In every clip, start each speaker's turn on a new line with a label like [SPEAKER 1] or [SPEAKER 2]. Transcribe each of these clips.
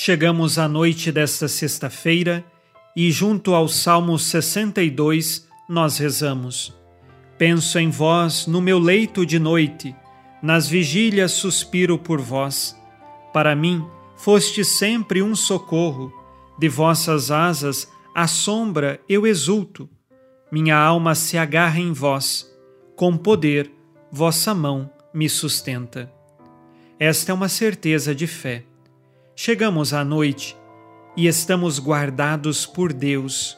[SPEAKER 1] Chegamos à noite desta sexta-feira e, junto ao Salmo 62, nós rezamos. Penso em vós no meu leito de noite nas vigílias suspiro por vós. Para mim, foste sempre um socorro. De vossas asas, à sombra, eu exulto. Minha alma se agarra em vós. Com poder, vossa mão me sustenta. Esta é uma certeza de fé. Chegamos à noite e estamos guardados por Deus.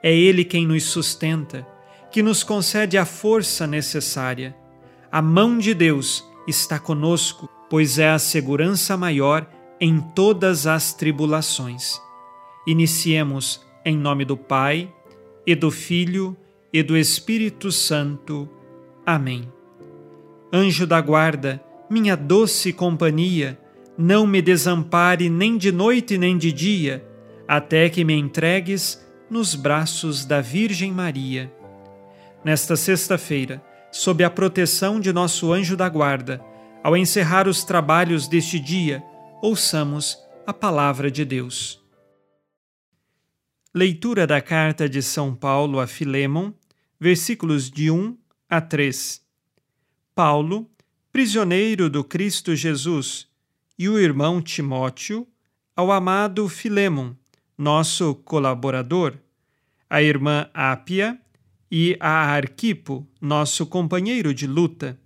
[SPEAKER 1] É Ele quem nos sustenta, que nos concede a força necessária a mão de Deus está conosco, pois é a segurança maior em todas as tribulações. Iniciemos em nome do Pai, e do Filho, e do Espírito Santo. Amém. Anjo da guarda, minha doce companhia, não me desampare nem de noite nem de dia, até que me entregues nos braços da Virgem Maria. Nesta sexta-feira, sob a proteção de nosso anjo da guarda, ao encerrar os trabalhos deste dia, ouçamos a palavra de Deus. Leitura da carta de São Paulo a Filemon, versículos de 1 a 3. Paulo, prisioneiro do Cristo Jesus, e o irmão Timóteo, ao amado Filemon, nosso colaborador, a irmã Ápia e a Arquipo, nosso companheiro de luta,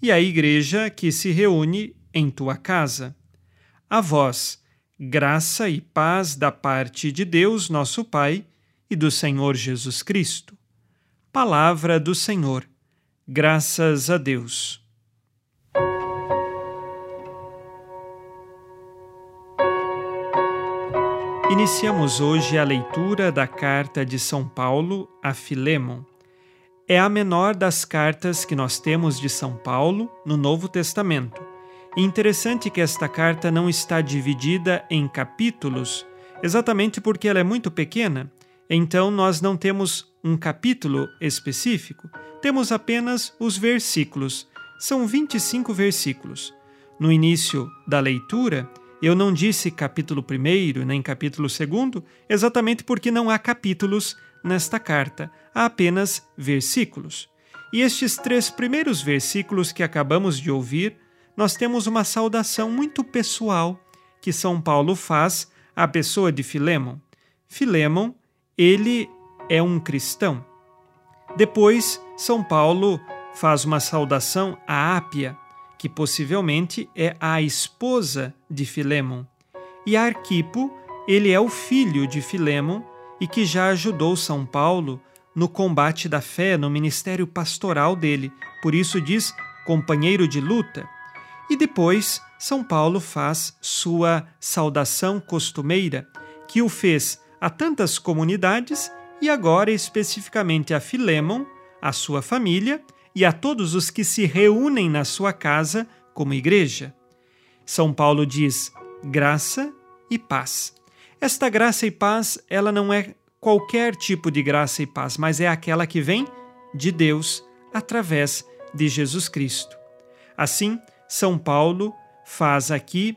[SPEAKER 1] e a igreja que se reúne em tua casa. A vós, graça e paz da parte de Deus, nosso Pai, e do Senhor Jesus Cristo. Palavra do Senhor. Graças a Deus. Iniciamos hoje a leitura da carta de São Paulo a Filemon. É a menor das cartas que nós temos de São Paulo no Novo Testamento. Interessante que esta carta não está dividida em capítulos, exatamente porque ela é muito pequena, então nós não temos um capítulo específico, temos apenas os versículos. São 25 versículos. No início da leitura, eu não disse capítulo 1 nem capítulo 2, exatamente porque não há capítulos nesta carta, há apenas versículos. E estes três primeiros versículos que acabamos de ouvir, nós temos uma saudação muito pessoal que São Paulo faz à pessoa de Filemon. Filemon, ele é um cristão. Depois, São Paulo faz uma saudação a Ápia, que possivelmente é a esposa de Filemon. E Arquipo, ele é o filho de Filemon e que já ajudou São Paulo no combate da fé, no ministério pastoral dele. Por isso diz companheiro de luta. E depois, São Paulo faz sua saudação costumeira, que o fez a tantas comunidades e agora especificamente a Filemon, a sua família e a todos os que se reúnem na sua casa como igreja. São Paulo diz graça e paz. Esta graça e paz, ela não é qualquer tipo de graça e paz, mas é aquela que vem de Deus através de Jesus Cristo. Assim, São Paulo faz aqui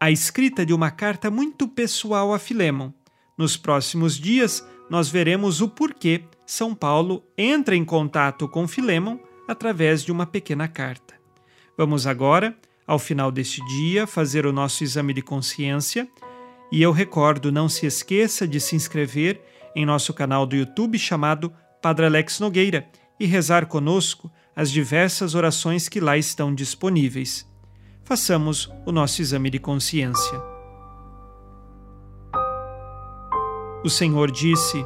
[SPEAKER 1] a escrita de uma carta muito pessoal a Filemon. Nos próximos dias, nós veremos o porquê São Paulo entra em contato com Filemon através de uma pequena carta. Vamos agora, ao final deste dia, fazer o nosso exame de consciência. E eu recordo, não se esqueça de se inscrever em nosso canal do YouTube chamado Padre Alex Nogueira e rezar conosco as diversas orações que lá estão disponíveis. Façamos o nosso exame de consciência. O Senhor disse: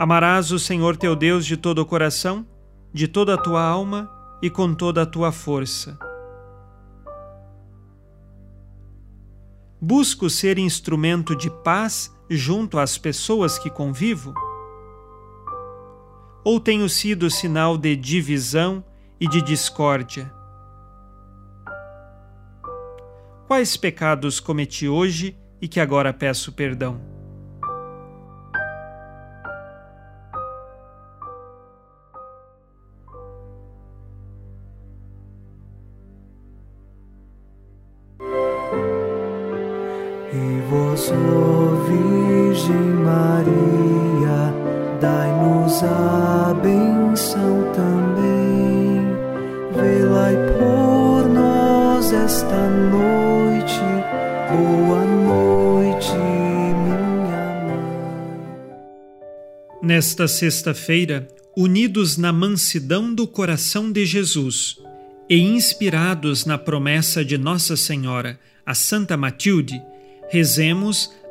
[SPEAKER 1] Amarás o Senhor teu Deus de todo o coração, de toda a tua alma e com toda a tua força. Busco ser instrumento de paz junto às pessoas que convivo? Ou tenho sido sinal de divisão e de discórdia? Quais pecados cometi hoje e que agora peço perdão?
[SPEAKER 2] Maria, dai-nos a benção também. Velai por nós esta noite. Boa noite, minha mãe.
[SPEAKER 1] Nesta sexta-feira, unidos na mansidão do coração de Jesus e inspirados na promessa de Nossa Senhora, a Santa Matilde, rezemos